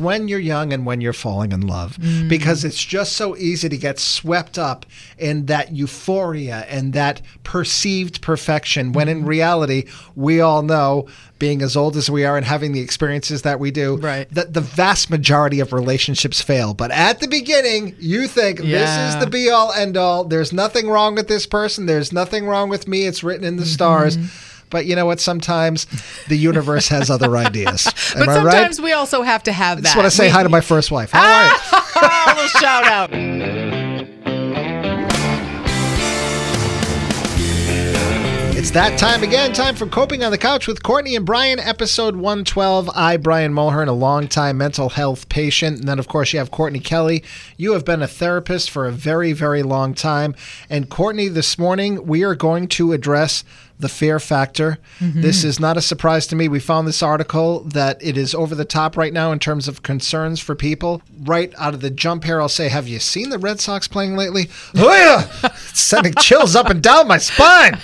when you're young and when you're falling in love. Mm. Because it's just so easy to get swept up in that euphoria and that perceived perfection when in mm-hmm. reality we all know being as old as we are and having the experiences that we do Right. that the vast majority of relationships fail. But at the beginning you think this is the be all end all there's nothing wrong with this person. There's nothing wrong with me. It's written in the mm-hmm. stars but you know what sometimes the universe has other ideas Am But I right? sometimes we also have to have I that. just want to say hi to my first wife. How are you? little shout out. It's that time again. Time for Coping on the Couch with Courtney and Brian, episode 112. I, Brian Mulhern, a longtime mental health patient. And then, of course, you have Courtney Kelly. You have been a therapist for a very, very long time. And, Courtney, this morning we are going to address the fear factor. Mm-hmm. This is not a surprise to me. We found this article that it is over the top right now in terms of concerns for people. Right out of the jump here, I'll say, Have you seen the Red Sox playing lately? Oh, sending chills up and down my spine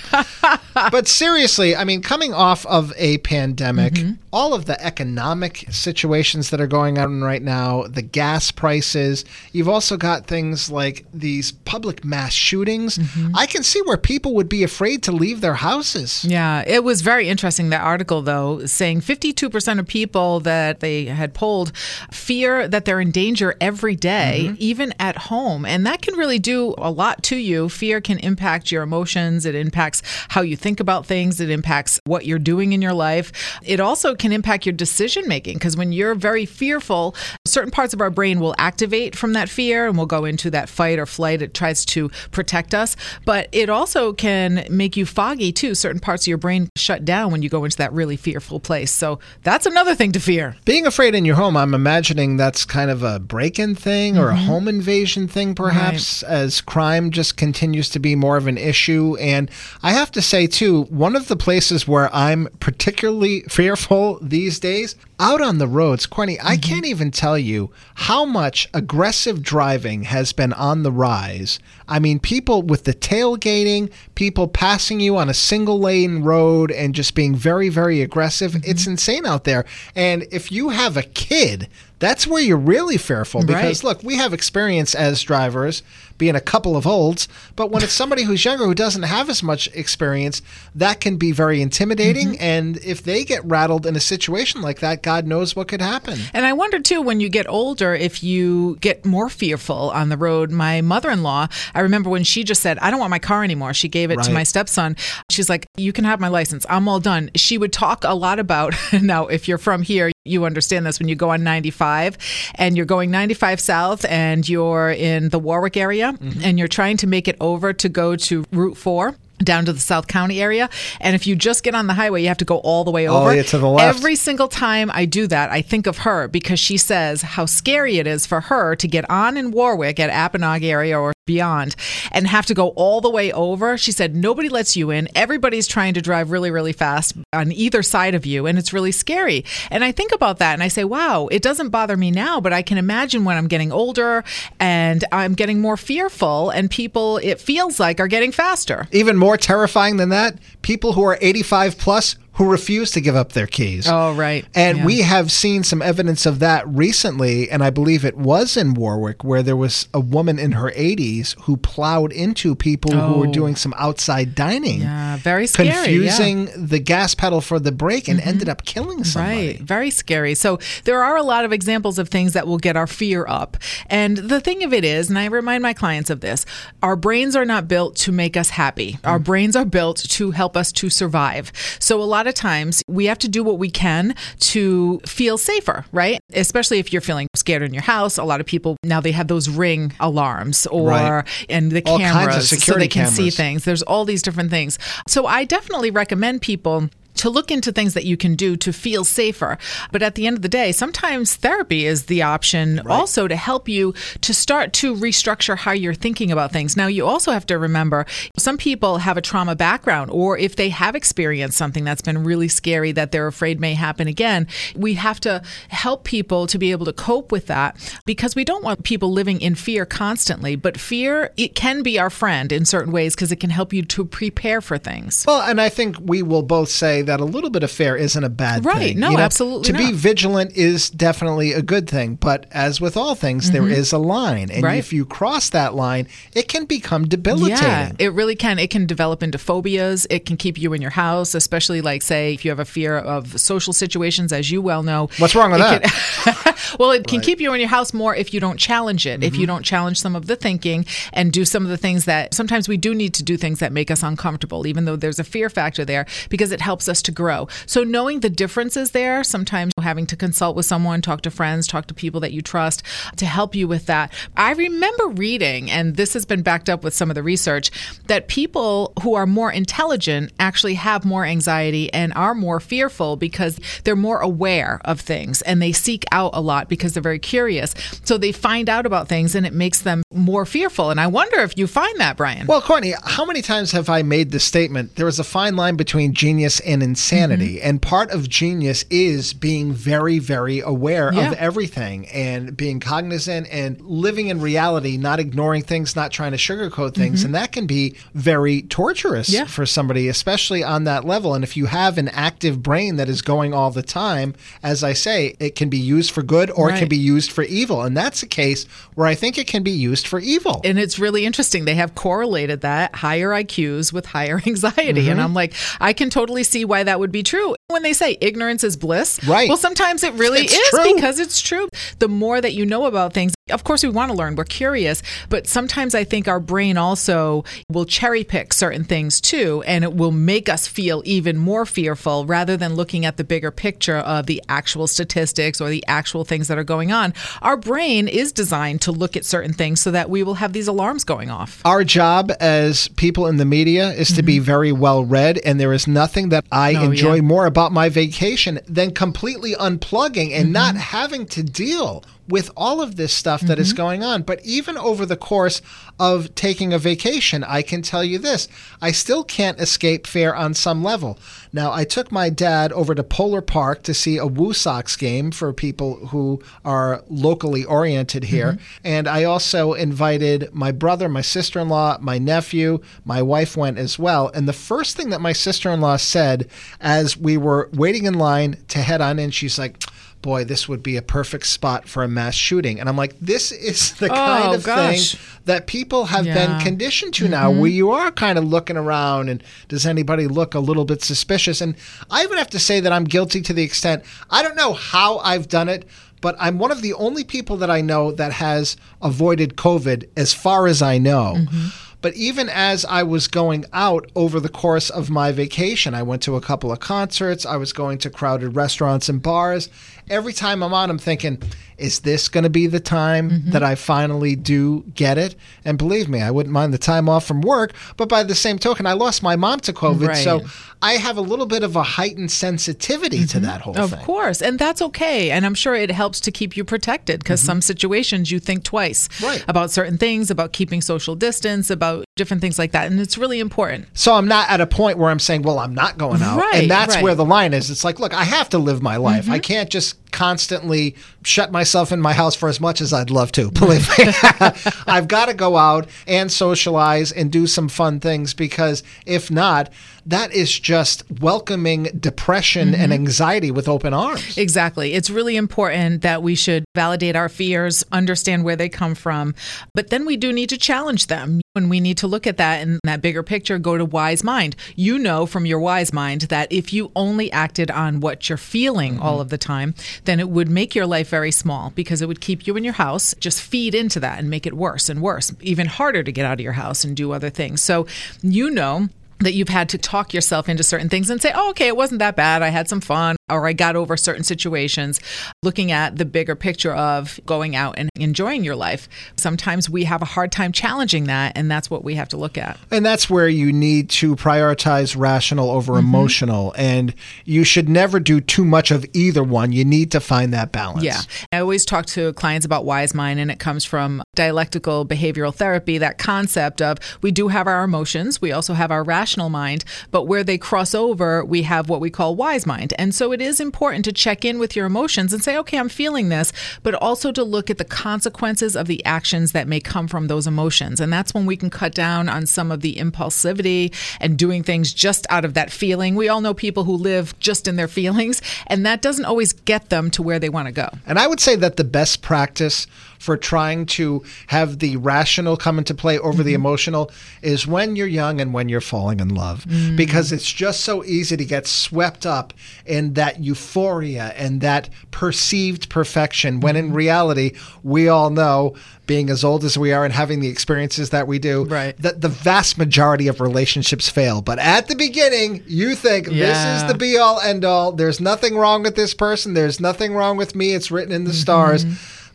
but seriously, I mean, coming off of a pandemic, mm-hmm. all of the economic situations that are going on right now, the gas prices, you've also got things like these public mass shootings. Mm-hmm. I can see where people would be afraid to leave their houses. Yeah, it was very interesting. That article, though, saying 52% of people that they had polled fear that they're in danger every day, mm-hmm. even at home. And that can really do a lot to you. Fear can impact your emotions, it impacts how you think about things, it impacts what you're doing in your life. It also can impact your decision making because when you're very fearful, certain parts of our brain will activate from that fear and we'll go into that fight or flight. It tries to protect us, but it also can make you foggy too. Certain parts of your brain shut down when you go into that really fearful place. So that's another thing to fear. Being afraid in your home, I'm imagining that's kind of a break in thing or a mm-hmm. home invasion thing, perhaps, as crime just continues to be more of an issue. And I have to say, too, one of the places where I'm particularly fearful these days, out on the roads, Courtney, I mm-hmm. can't even tell you how much aggressive driving has been on the rise. I mean, people with the tailgating, people passing you on a single lane road and just being very, very aggressive. It's mm-hmm. insane out there. And if you have a kid, that's where you're really fearful because Right. look, we have experience as drivers being a couple of olds, but when it's somebody who's younger who doesn't have as much experience, that can be very intimidating. Mm-hmm. And if they get rattled in a situation like that, God knows what could happen. And I wonder too, when you get older, if you get more fearful on the road. My mother in law, I remember when she just said, I don't want my car anymore. She gave it to my stepson. She's like, You can have my license. I'm all done. She would talk a lot about, now, if you're from here, you understand this when you go on 95 and you're going 95 south and you're in the Warwick area mm-hmm. and you're trying to make it over to go to Route 4 down to the South County area. And if you just get on the highway, you have to go all the way over. Oh, over. yeah, to the left. Every single time I do that, I think of her because she says how scary it is for her to get on in Warwick at Apponaug area or beyond and have to go all the way over. She said nobody lets you in. Everybody's trying to drive really, really fast on either side of you, and it's really scary. And I think about that and I say, wow, it doesn't bother me now, but I can imagine when I'm getting older and I'm getting more fearful, and people, it feels like, are getting faster. Even more terrifying than that, people who are 85 plus who refuse to give up their keys. Oh, right. And Yeah. we have seen some evidence of that recently, and I believe it was in Warwick, where there was a woman in her 80s who plowed into people who were Oh. doing some outside dining, Yeah, very scary. yeah. confusing the gas pedal for the brake, and ended mm-hmm. up killing somebody. Right, very scary. So there are a lot of examples of things that will get our fear up. And the thing of it is, and I remind my clients of this, our brains are not built to make us happy. Our mm. brains are built to help us to survive. So a lot of times we have to do what we can to feel safer, right? Especially if you're feeling scared in your house. A lot of people now they have those ring alarms or Right. and the All cameras so they can see things. There's all these different things. So I definitely recommend people to look into things that you can do to feel safer. But at the end of the day, sometimes therapy is the option also to help you to start to restructure how you're thinking about things. Now, you also have to remember some people have a trauma background, or if they have experienced something that's been really scary that they're afraid may happen again, we have to help people to be able to cope with that because we don't want people living in fear constantly. But fear, it can be our friend in certain ways because it can help you to prepare for things. Well, and I think we will both say that a little bit of fear isn't a bad Right. thing. Right. No, You know, absolutely To be vigilant is definitely a good thing, but as with all things, there is a line, and Mm-hmm. Right. if you cross that line, it can become debilitating. Yeah, it really can. It can develop into phobias. It can keep you in your house, especially like say if you have a fear of social situations, as you well know. What's wrong with It that? can- well, it can keep you in your house more if you don't challenge it. If Mm-hmm. you don't challenge some of the thinking and do some of the things that sometimes we do need to do things that make us uncomfortable, even though there's a fear factor there, because it helps us to grow. So knowing the differences there, sometimes having to consult with someone, talk to friends, talk to people that you trust to help you with that. I remember reading, and this has been backed up with some of the research, that people who are more intelligent actually have more anxiety and are more fearful because they're more aware of things and they seek out a lot because they're very curious. So they find out about things and it makes them more fearful. And I wonder if you find that, Brian. Well, Courtney, how many times have I made the statement there is a fine line between genius and insanity? Mm-hmm. And part of genius is being very, very aware Yeah. of everything and being cognizant and living in reality, not ignoring things, not trying to sugarcoat things. And that can be very torturous Mm-hmm. Yeah. for somebody, especially on that level. And if you have an active brain that is going all the time, as I say, it can be used for good or it can be used for evil. And that's a case where I think it can be used for evil. and it's really interesting. They have correlated that higher IQs with higher anxiety. Mm-hmm. And I'm like, I can totally see why that would be true. When they say ignorance is bliss, Right. Well, sometimes it really It's is true. because it's true. The more that you know about things, of course, we want to learn. We're curious, but sometimes I think our brain also will cherry pick certain things too, and it will make us feel even more fearful rather than looking at the bigger picture of the actual statistics or the actual things that are going on. Our brain is designed to look at certain things so that we will have these alarms going off. Our job as people in the media is to be very well read, and there is nothing that I Mm-hmm. Oh, enjoy yeah. more about my vacation than completely unplugging and not Mm-hmm. having to deal with all of this stuff that is Mm-hmm. going on. But even over the course of taking a vacation, I can tell you this I still can't escape fear on some level. Now, I took my dad over to Polar Park to see a Woo Sox game for people who are locally oriented here. Mm-hmm. And I also invited my brother, my sister in law, my nephew, my wife went as well. And the first thing that my sister in law said as we were waiting in line to head on in, she's like, Boy, this would be a perfect spot for a mass shooting. And I'm like, this is the kind Oh, of gosh. thing that people have Yeah. Mm-hmm. been conditioned to now, where you are kind of looking around and does anybody look a little bit suspicious? And I would have to say that I'm guilty to the extent I don't know how I've done it, but I'm one of the only people that I know that has avoided COVID as far as I know. Mm-hmm. But even as I was going out over the course of my vacation, I went to a couple of concerts, I was going to crowded restaurants and bars. Every time I'm on, I'm thinking, is this going to be the time Mm-hmm. that I finally do get it? And believe me, I wouldn't mind the time off from work. But by the same token, I lost my mom to COVID. So I have a little bit of a heightened sensitivity to that whole Mm-hmm. Of course. And that's okay. And I'm sure it helps to keep you protected because some situations you think twice Right. about certain things, about keeping social distance, about different things like that. And it's really important. So I'm not at a point where I'm saying, well, I'm not going out. Right, and that's right. Mm-hmm. where the line is. It's like, look, I have to live my life. I can't just constantly shut myself in my house for as much as I'd love to. Believe me. I've got to go out and socialize and do some fun things because if not, that is just welcoming depression Mm-hmm. and anxiety with open arms. Exactly. It's really important that we should validate our fears, understand where they come from, but then we do need to challenge them. And we need to look at that in that bigger picture, go to wise mind. You know from your wise mind that if you only acted on what you're feeling all of the time, then it would make your life very small because it would keep you in your house, just feed into that and make it worse and worse, even harder to get out of your house and do other things. So you know that you've had to talk yourself into certain things and say, oh, okay, it wasn't that bad. I had some fun or I got over certain situations. Looking at the bigger picture of going out and enjoying your life. Sometimes we have a hard time challenging that, and that's what we have to look at. And that's where you need to prioritize rational over Mm-hmm. emotional. And you should never do too much of either one. You need to find that balance. Yeah. I always talk to clients about wise mind, and it comes from dialectical behavioral therapy that concept of we do have our emotions, we also have our rational mind, but where they cross over, we have what we call wise mind. And so it is important to check in with your emotions and say, okay, I'm feeling this, but also to look at the consequences of the actions that may come from those emotions. And that's when we can cut down on some of the impulsivity and doing things just out of that feeling. We all know people who live just in their feelings, and that doesn't always get them to where they want to go. And I would say that the best practice for trying to have the rational come into play over mm-hmm. the emotional is when you're young and when you're falling in love. Mm. Because it's just so easy to get swept up in that euphoria and that perceived perfection when in mm-hmm. reality, we all know being as old as we are and having the experiences that we do, right. that the vast majority of relationships fail. But at the beginning, you think yeah. this is the be all end all. There's nothing wrong with this person. There's nothing wrong with me. It's written in the mm-hmm. stars.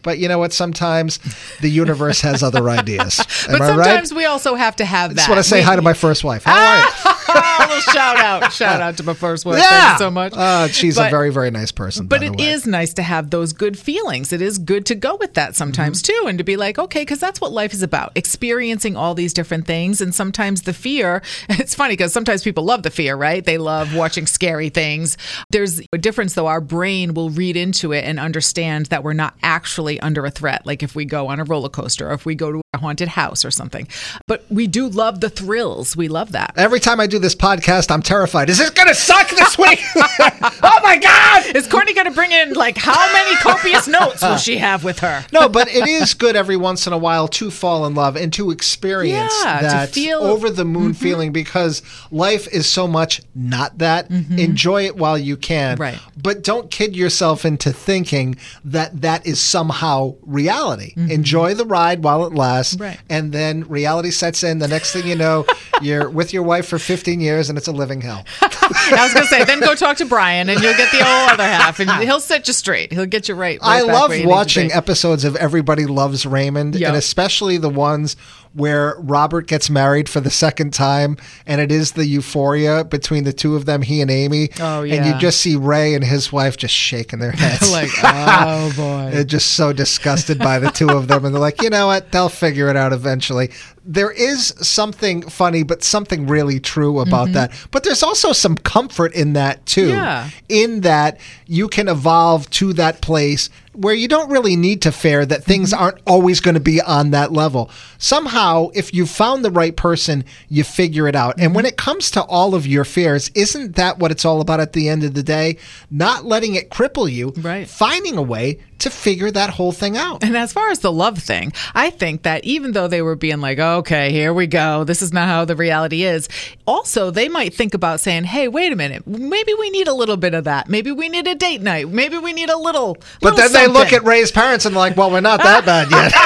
But you know what? Sometimes the universe has other ideas. Am but sometimes right? we also have to have that. I just want to say we, hi to my first wife. All right. little shout out, shout out to my first wife. Yeah. Thank you so much. Uh, she's but, a very, very nice person. But it is nice to have those good feelings. It is good to go with that sometimes mm-hmm. too, and to be like, okay, because that's what life is about: experiencing all these different things. And sometimes the fear. It's funny because sometimes people love the fear, right? They love watching scary things. There's a difference, though. Our brain will read into it and understand that we're not actually under a threat. Like if we go on a roller coaster, or if we go to a haunted house or something. But we do love the thrills. We love that. Every time I do this podcast, I'm terrified. Is this going to suck this week? oh my God! Is Courtney going to bring in like how many copious notes will she have with her? no, but it is good every once in a while to fall in love and to experience yeah, that to feel, over the moon mm-hmm. feeling because life is so much not that. Mm-hmm. Enjoy it while you can. Right. But don't kid yourself into thinking that that is somehow reality. Mm-hmm. Enjoy the ride while it lasts. Right. And then reality sets in. The next thing you know, you're with your wife for 15 years and it's a living hell. I was going to say, then go talk to Brian and you'll get the whole other half and he'll set you straight. He'll get you right. right I love watching episodes of Everybody Loves Raymond yep. and especially the ones where Robert gets married for the second time, and it is the euphoria between the two of them, he and Amy. Oh yeah, and you just see Ray and his wife just shaking their heads, like, oh boy, they're just so disgusted by the two of them, and they're like, you know what, they'll figure it out eventually. There is something funny, but something really true about mm-hmm. that. But there's also some comfort in that too. Yeah. In that you can evolve to that place where you don't really need to fear that things mm-hmm. aren't always going to be on that level. Somehow, if you found the right person, you figure it out. And when it comes to all of your fears, isn't that what it's all about at the end of the day? Not letting it cripple you, right. finding a way to figure that whole thing out. And as far as the love thing, I think that even though they were being like, okay, here we go, this is not how the reality is, also they might think about saying, hey, wait a minute, maybe we need a little bit of that. Maybe we need a date night. Maybe we need a little. But little then something. they look at Ray's parents and like, well, we're not that bad yet.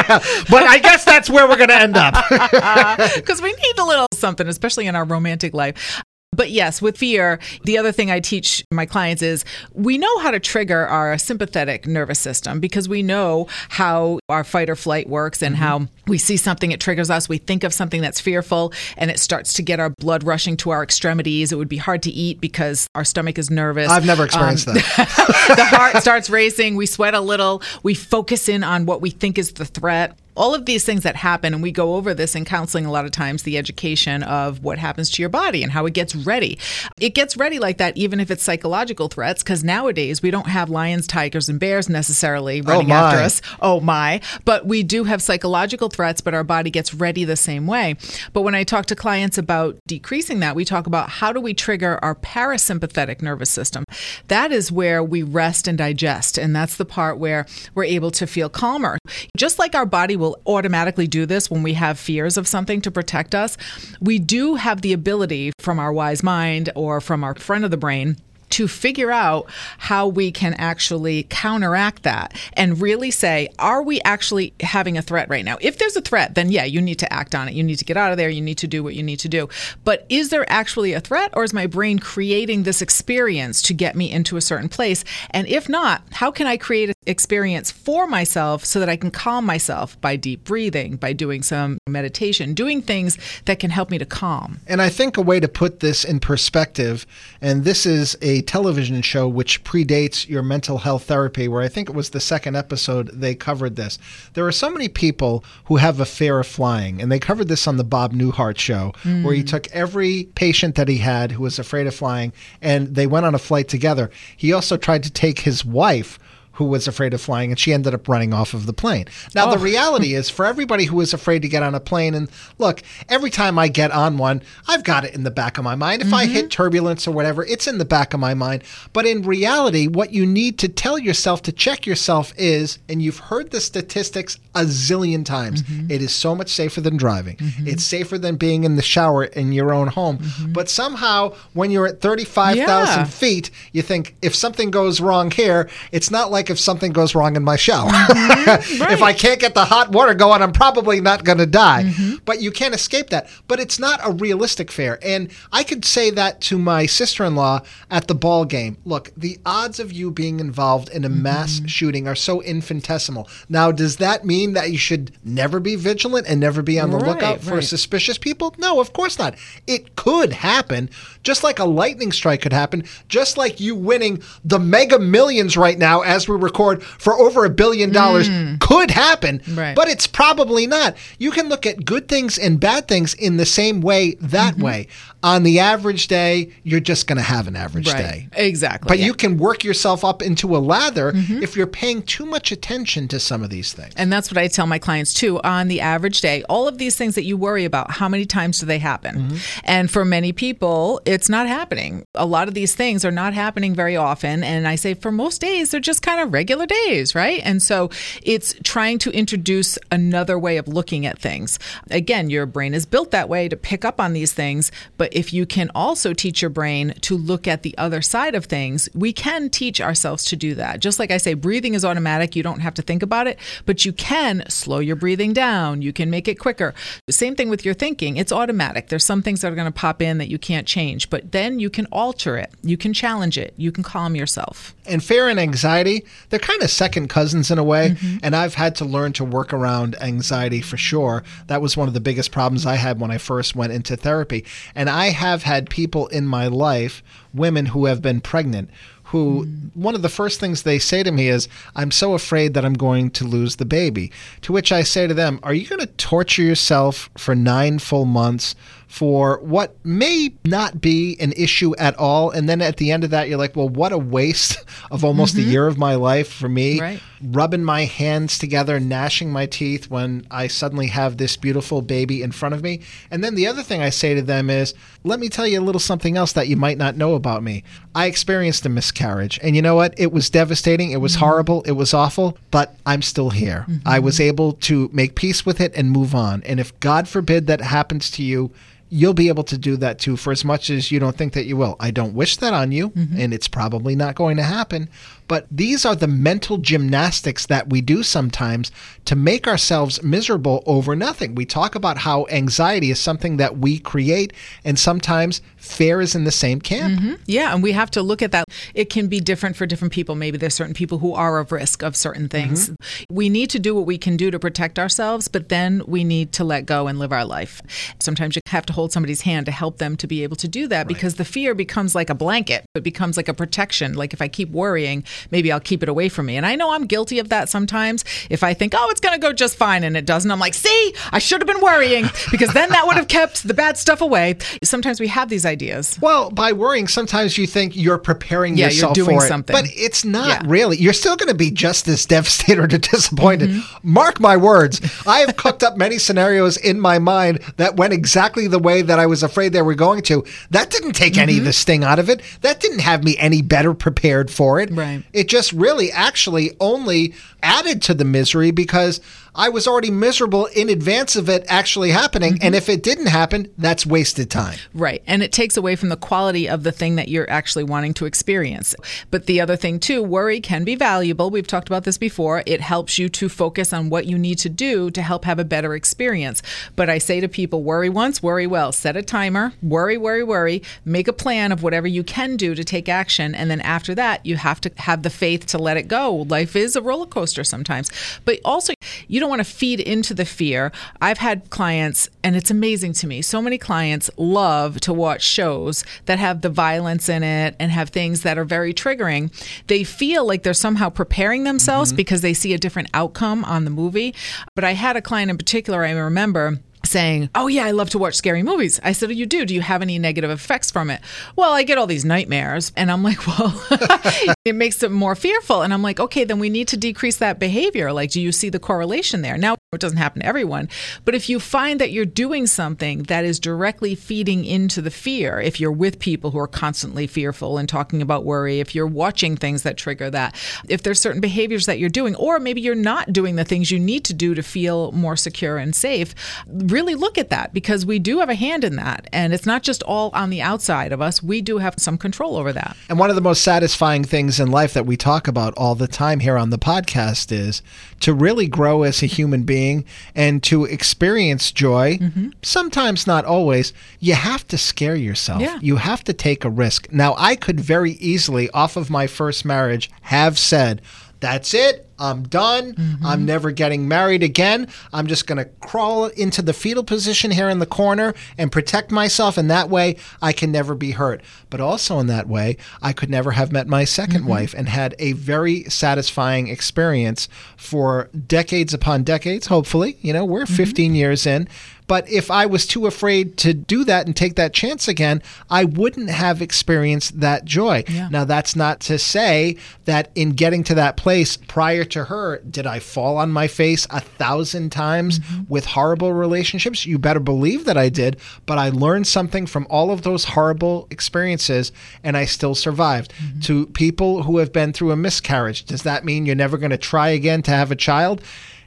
but I guess that's where we're going to end up. Because we need a little something, especially in our romantic life. But yes, with fear, the other thing I teach my clients is we know how to trigger our sympathetic nervous system because we know how our fight or flight works and mm-hmm. how we see something, it triggers us. We think of something that's fearful and it starts to get our blood rushing to our extremities. It would be hard to eat because our stomach is nervous. I've never experienced um, that. the heart starts racing. We sweat a little. We focus in on what we think is the threat all of these things that happen, and we go over this in counseling a lot of times the education of what happens to your body and how it gets ready. It gets ready like that, even if it's psychological threats, because nowadays we don't have lions, tigers, and bears necessarily oh, running oh after us. Oh my. But we do have psychological threats, but our body gets ready the same way. But when I talk to clients about decreasing that, we talk about how do we trigger our parasympathetic nervous system. That is where we rest and digest. And that's the part where we're able to feel calmer. Just like our body will automatically do this when we have fears of something to protect us. We do have the ability from our wise mind or from our friend of the brain to figure out how we can actually counteract that and really say, are we actually having a threat right now? If there's a threat, then yeah, you need to act on it. You need to get out of there. You need to do what you need to do. But is there actually a threat or is my brain creating this experience to get me into a certain place? And if not, how can I create a experience for myself so that I can calm myself by deep breathing, by doing some meditation, doing things that can help me to calm. And I think a way to put this in perspective, and this is a television show which predates your mental health therapy, where I think it was the second episode they covered this. There are so many people who have a fear of flying, and they covered this on the Bob Newhart show, mm. where he took every patient that he had who was afraid of flying and they went on a flight together. He also tried to take his wife who was afraid of flying, and she ended up running off of the plane. Now, oh. the reality is, for everybody who is afraid to get on a plane, and look, every time I get on one, I've got it in the back of my mind. If mm-hmm. I hit turbulence or whatever, it's in the back of my mind. But in reality, what you need to tell yourself to check yourself is, and you've heard the statistics a zillion times, mm-hmm. it is so much safer than driving. Mm-hmm. It's safer than being in the shower in your own home. Mm-hmm. But somehow, when you're at 35,000 yeah. feet, you think if something goes wrong here, it's not like if something goes wrong in my shower. Mm-hmm. right. if I can't get the hot water going, I'm probably not going to die. Mm-hmm. But you can't escape that. But it's not a realistic fear. And I could say that to my sister in law at the ball game. Look, the odds of you being involved in a mm-hmm. mass shooting are so infinitesimal. Now, does that mean that you should never be vigilant and never be on the right, lookout for right. suspicious people? No, of course not. It could happen, just like a lightning strike could happen, just like you winning the mega millions right now as we record for over a billion dollars mm. could happen, right. but it's probably not. You can look at good things and bad things in the same way that mm-hmm. way. On the average day, you're just going to have an average right. day. Exactly. But yeah. you can work yourself up into a lather mm-hmm. if you're paying too much attention to some of these things. And that's what I tell my clients too. On the average day, all of these things that you worry about, how many times do they happen? Mm-hmm. And for many people, it's not happening. A lot of these things are not happening very often. And I say for most days, they're just kind of regular days, right? And so it's trying to introduce another way of looking at things. Again, your brain is built that way to pick up on these things. But if you can also teach your brain to look at the other side of things, we can teach ourselves to do that. Just like I say, breathing is automatic. You don't have to think about it, but you can slow your breathing down. You can make it quicker. Same thing with your thinking. It's automatic. There's some things that are going to pop in that you can't change, but then you can alter it. You can challenge it. You can calm yourself. And fear and anxiety, they're kind of second cousins in a way. Mm-hmm. And I've had to learn to work around anxiety for sure. That was one of the biggest problems I had when I first went into therapy. And I have had people in my life, women who have been pregnant, who mm. one of the first things they say to me is, I'm so afraid that I'm going to lose the baby. To which I say to them, Are you going to torture yourself for nine full months for what may not be an issue at all. And then at the end of that, you're like, well, what a waste of almost mm-hmm. a year of my life for me. Right. Rubbing my hands together, gnashing my teeth when I suddenly have this beautiful baby in front of me. And then the other thing I say to them is, let me tell you a little something else that you might not know about me. I experienced a miscarriage. And you know what? It was devastating. It was mm-hmm. horrible. It was awful, but I'm still here. Mm-hmm. I was able to make peace with it and move on. And if God forbid that happens to you, you'll be able to do that too for as much as you don't think that you will. I don't wish that on you, mm-hmm. and it's probably not going to happen. But these are the mental gymnastics that we do sometimes to make ourselves miserable over nothing. We talk about how anxiety is something that we create, and sometimes fear is in the same camp. Mm-hmm. Yeah, and we have to look at that. It can be different for different people. Maybe there's certain people who are of risk of certain things. Mm-hmm. We need to do what we can do to protect ourselves, but then we need to let go and live our life. Sometimes you have to hold somebody's hand to help them to be able to do that right. because the fear becomes like a blanket. It becomes like a protection. Like if I keep worrying, maybe I'll keep it away from me. And I know I'm guilty of that sometimes. If I think, oh, it's going to go just fine and it doesn't, I'm like, see, I should have been worrying because then that would have kept the bad stuff away. Sometimes we have these ideas. Well, by worrying, sometimes you think you're preparing yeah, yourself you're doing for something. it. But it's not yeah. really. You're still going to be just as devastated or disappointed. Mm-hmm. Mark my words. I have cooked up many scenarios in my mind that went exactly the way that I was afraid they were going to. That didn't take mm-hmm. any of mm-hmm. the sting out of it. That didn't have me any better prepared for it. Right. It just really actually only added to the misery because I was already miserable in advance of it actually happening. Mm-hmm. And if it didn't happen, that's wasted time. Right. And it takes away from the quality of the thing that you're actually wanting to experience. But the other thing, too, worry can be valuable. We've talked about this before. It helps you to focus on what you need to do to help have a better experience. But I say to people, worry once, worry well. Set a timer, worry, worry, worry. Make a plan of whatever you can do to take action. And then after that, you have to have have the faith to let it go. Life is a roller coaster sometimes. But also, you don't want to feed into the fear. I've had clients, and it's amazing to me. So many clients love to watch shows that have the violence in it and have things that are very triggering. They feel like they're somehow preparing themselves mm-hmm. because they see a different outcome on the movie. But I had a client in particular, I remember saying, Oh, yeah, I love to watch scary movies. I said, oh, You do? Do you have any negative effects from it? Well, I get all these nightmares. And I'm like, Well, it makes it more fearful. And I'm like, Okay, then we need to decrease that behavior. Like, do you see the correlation there? Now, it doesn't happen to everyone. But if you find that you're doing something that is directly feeding into the fear, if you're with people who are constantly fearful and talking about worry, if you're watching things that trigger that, if there's certain behaviors that you're doing, or maybe you're not doing the things you need to do to feel more secure and safe, really look at that because we do have a hand in that. And it's not just all on the outside of us, we do have some control over that. And one of the most satisfying things in life that we talk about all the time here on the podcast is to really grow as a human being being and to experience joy, mm-hmm. sometimes not always, you have to scare yourself. Yeah. You have to take a risk. Now, I could very easily, off of my first marriage, have said, that's it. I'm done. Mm-hmm. I'm never getting married again. I'm just going to crawl into the fetal position here in the corner and protect myself. And that way, I can never be hurt. But also, in that way, I could never have met my 2nd mm-hmm. wife and had a very satisfying experience for decades upon decades, hopefully. You know, we're mm-hmm. 15 years in. But if I was too afraid to do that and take that chance again, I wouldn't have experienced that joy. Yeah. Now, that's not to say that in getting to that place prior to her, did I fall on my face a thousand times mm-hmm. with horrible relationships? You better believe that I did, but I learned something from all of those horrible experiences and I still survived. Mm-hmm. To people who have been through a miscarriage, does that mean you're never going to try again to have a child?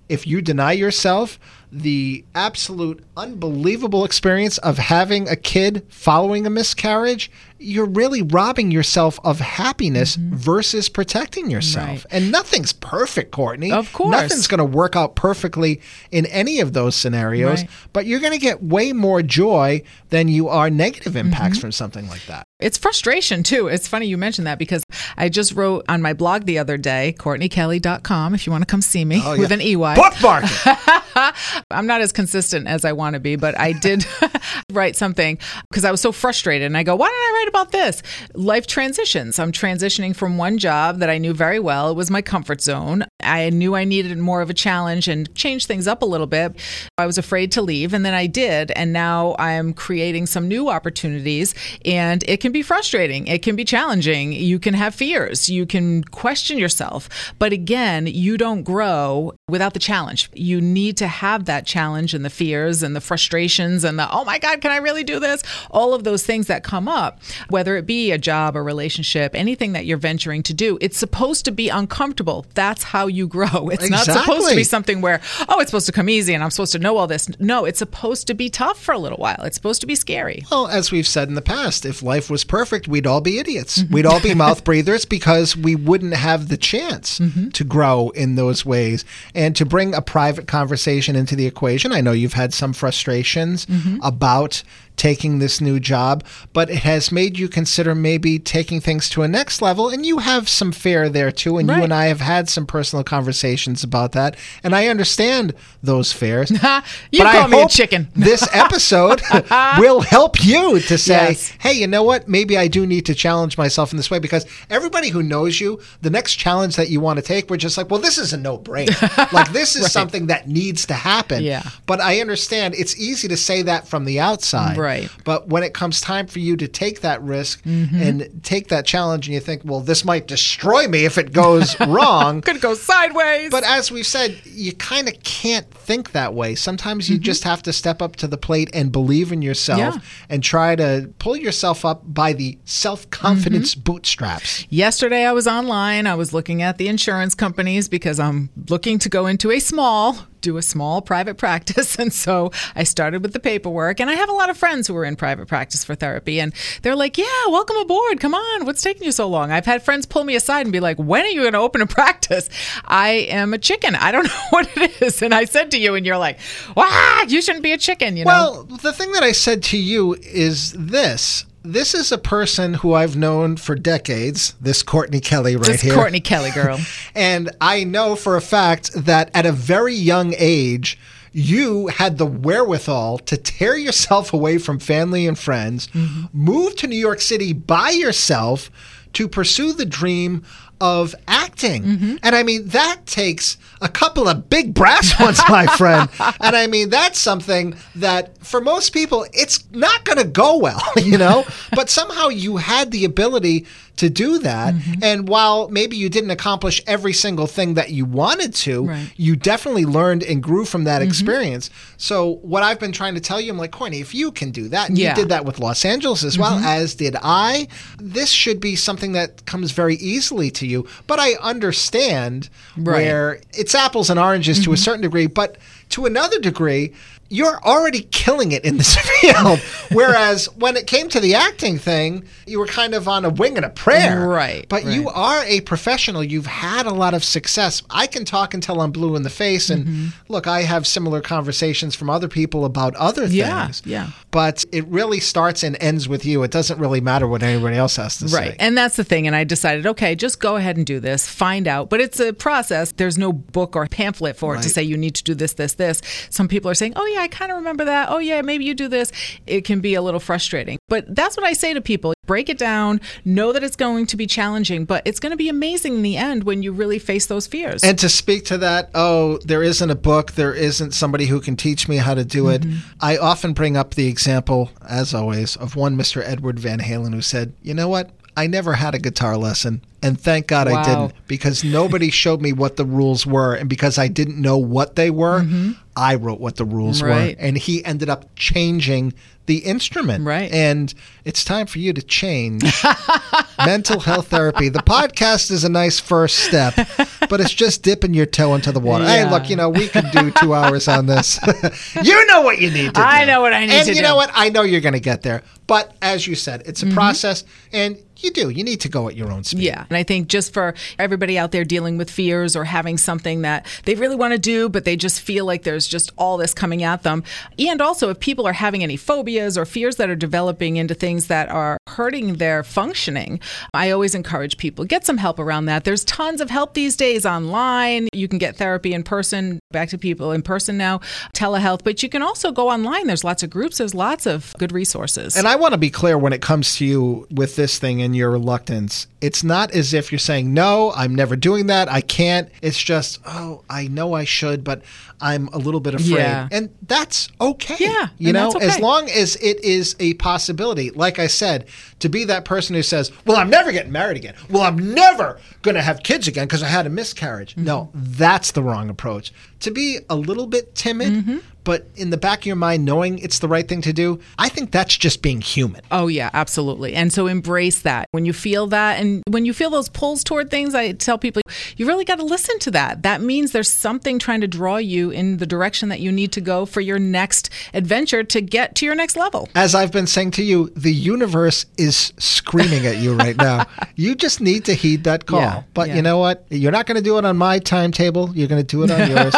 If you deny yourself, the absolute unbelievable experience of having a kid following a miscarriage, you're really robbing yourself of happiness mm-hmm. versus protecting yourself. Right. And nothing's perfect, Courtney. Of course. Nothing's going to work out perfectly in any of those scenarios, right. but you're going to get way more joy than you are negative impacts mm-hmm. from something like that. It's frustration too. It's funny you mentioned that because I just wrote on my blog the other day, CourtneyKelly.com, if you want to come see me oh, yeah. with an EY. Bookmark I'm not as consistent as I want to be, but I did write something because I was so frustrated. And I go, why did I write about this? Life transitions. I'm transitioning from one job that I knew very well. It was my comfort zone. I knew I needed more of a challenge and change things up a little bit. I was afraid to leave, and then I did. And now I'm creating some new opportunities, and it can be frustrating. It can be challenging. You can have fears. You can question yourself. But again, you don't grow without the challenge. You need to have that challenge and the fears and the frustrations and the, oh my God, can I really do this? All of those things that come up, whether it be a job, a relationship, anything that you're venturing to do, it's supposed to be uncomfortable. That's how you grow. It's exactly. not supposed to be something where, oh, it's supposed to come easy and I'm supposed to know all this. No, it's supposed to be tough for a little while. It's supposed to be scary. Well, as we've said in the past, if life was perfect, we'd all be idiots. Mm-hmm. We'd all be mouth breathers because we wouldn't have the chance mm-hmm. to grow in those ways and to bring a private conversation into the equation. I know you've had some frustrations mm-hmm. about taking this new job, but it has made you consider maybe taking things to a next level. And you have some fear there too. And right. you and I have had some personal conversations about that. And I understand those fears. you but call I me a chicken. this episode will help you to say, yes. hey, you know what? Maybe I do need to challenge myself in this way because everybody who knows you, the next challenge that you want to take, we're just like, well, this is a no brainer. like, this is right. something that needs to happen. Yeah. But I understand it's easy to say that from the outside. Right. But when it comes time for you to take that risk mm-hmm. and take that challenge, and you think, well, this might destroy me if it goes wrong, could go sideways. But as we've said, you kind of can't think that way. Sometimes you mm-hmm. just have to step up to the plate and believe in yourself yeah. and try to pull yourself up by the self confidence mm-hmm. bootstraps. Yesterday, I was online. I was looking at the insurance companies because I'm looking to go into a small do a small private practice. And so I started with the paperwork. And I have a lot of friends who are in private practice for therapy. And they're like, yeah, welcome aboard. Come on. What's taking you so long? I've had friends pull me aside and be like, when are you going to open a practice? I am a chicken. I don't know what it is. And I said to you, and you're like, wow, you shouldn't be a chicken, you know? Well, the thing that I said to you is this this is a person who I've known for decades, this Courtney Kelly right This here. Courtney Kelly girl. And I know for a fact that at a very young age, you had the wherewithal to tear yourself away from family and friends, mm-hmm. move to New York City by yourself to pursue the dream of acting. Mm-hmm. And I mean, that takes a couple of big brass ones, my friend. And I mean, that's something that for most people, it's not going to go well, you know? but somehow you had the ability to do that. Mm-hmm. And while maybe you didn't accomplish every single thing that you wanted to, Right. you definitely learned and grew from that mm-hmm. experience. So, what I've been trying to tell you, I'm like, Courtney, if you can do that, and Yeah. you did that with Los Angeles as well, mm-hmm. as did I, this should be something that comes very easily to you. But I understand Right. where it's apples and oranges to a mm-hmm. certain degree, but to another degree, you're already killing it in this field. Whereas when it came to the acting thing, you were kind of on a wing and a prayer. Right, But you are a professional. You've had a lot of success. I can talk until I'm blue in the face. And Mm-hmm. look, I have similar conversations from other people about other Yeah, things. yeah. But it really starts and ends with you. It doesn't really matter what anybody else has to Right. say. Right. And that's the thing. And I decided, okay, just go ahead and do this, find out. But it's a process. There's no book or pamphlet for it to say you need to do this, this, this. Some people are saying, oh, yeah, I kind of remember that. Oh, yeah, maybe you do this. It can be a little frustrating. But that's what I say to people break it down, know that it's going to be challenging, but it's going to be amazing in the end when you really face those fears. And to speak to that, oh, there isn't a book, there isn't somebody who can teach me how to do it. Mm-hmm. I often bring up the example, as always, of one Mr. Edward Van Halen who said, You know what? I never had a guitar lesson. And thank God I didn't because nobody showed me what the rules were. And because I didn't know what they were, I wrote what the rules Mm-hmm. Right. were. And he ended up changing the instrument. Right. And it's time for you to change mental health therapy. The podcast is a nice first step, but it's just dipping your toe into the water. Hey, look, you know, we could do two hours on this. you know what you need to do. I know what I need to and you know what? I know you're going to get there. But as you said, it's a Mm-hmm. process, and you do. You need to go at your own speed. Yeah. And I think just for everybody out there dealing with fears or having something that they really want to do, but they just feel like there's just all this coming at them. And also, if people are having any phobias or fears that are developing into things that are hurting their functioning, I always encourage people get some help around that. There's tons of help these days online. You can get therapy in person, back to people in person now, telehealth, but you can also go online. There's lots of groups, there's lots of good resources. And I want to be clear when it comes to you with this thing and your reluctance. It's not as if you're saying, no, I'm never doing that. I can't. It's just, oh, I know I should, but I'm a little bit afraid. Yeah. And that's okay. Yeah, You know, that's as long as it is a possibility. Like I said, to be that person who says, well, I'm never getting married again. Well, I'm never going to have kids again because I had a miscarriage. No, Mm-hmm. that's the wrong approach. To be a little bit timid, Mm-hmm. But in the back of your mind knowing it's the right thing to do, I think that's just being human. Oh, yeah, absolutely. And so embrace that. When you feel that and when you feel those pulls toward things, I tell people you really got to listen to that. That means there's something trying to draw you in the direction that you need to go for your next adventure to get to your next level. As I've been saying to you, the universe is screaming at you right now. You just need to heed that call. Yeah, but yeah. you know what? You're not going to do it on my timetable. You're going to do it on yours.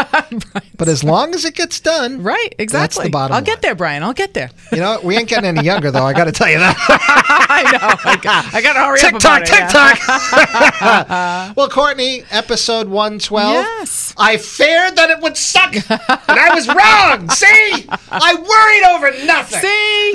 But as long as it gets done, Right, exactly. That's the bottom I'll line. get there, Brian. I'll get there. You know, we ain't getting any younger, though. I got to tell you that. I know. I got, I got to hurry up TikTok, it. yeah. TikTok. well, Courtney, episode 112. Yes. I feared that it would suck, and I was wrong. See? I worried over nothing. See?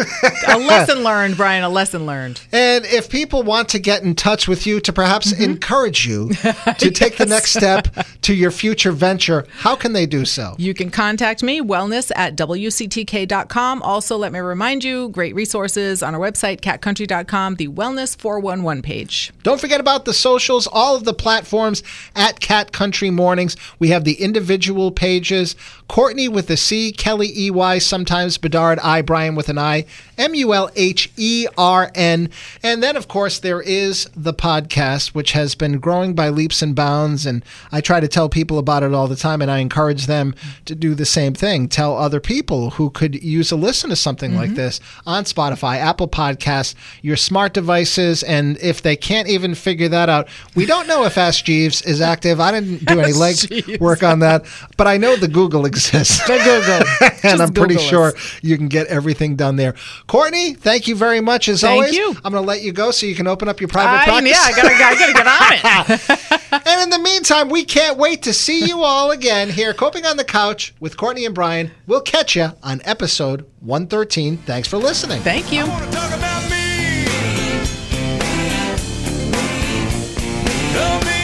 A lesson learned, Brian. A lesson learned. And if people want to get in touch with you to perhaps Mm-hmm. encourage you to take the next step to your future venture, how can they do so? You can contact me, wellness at wctk.com. Also, let me remind you, great resources on our website, catcountry.com, the Wellness 411 page. Don't forget about the socials, all of the platforms at Cat Country Mornings. We have the individual pages. Courtney with a C, Kelly E Y, sometimes Bedard I, Brian with an I, M U L H E R N. And then, of course, there is the podcast, which has been growing by leaps and bounds. And I try to tell people about it all the time, and I encourage them to do the same thing. Tell other people who could use a listen to something like mm-hmm. this on Spotify, Apple Podcasts, your smart devices. And if they can't even figure that out, we don't know if Ask Jeeves is active. I didn't do any leg Jeeves. work on that, but I know the Google exists. The Google. and I'm pretty Google sure you can get everything done there. Courtney, thank you very much as Thank always. you. I'm going to let you go so you can open up your private I, practice. yeah, I I gotta get on it. and in the meantime, we can't wait to see you all again here, coping on the couch with Courtney and Brian. We'll catch you on episode 113. Thanks for listening. Thank you.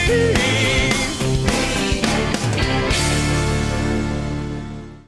me.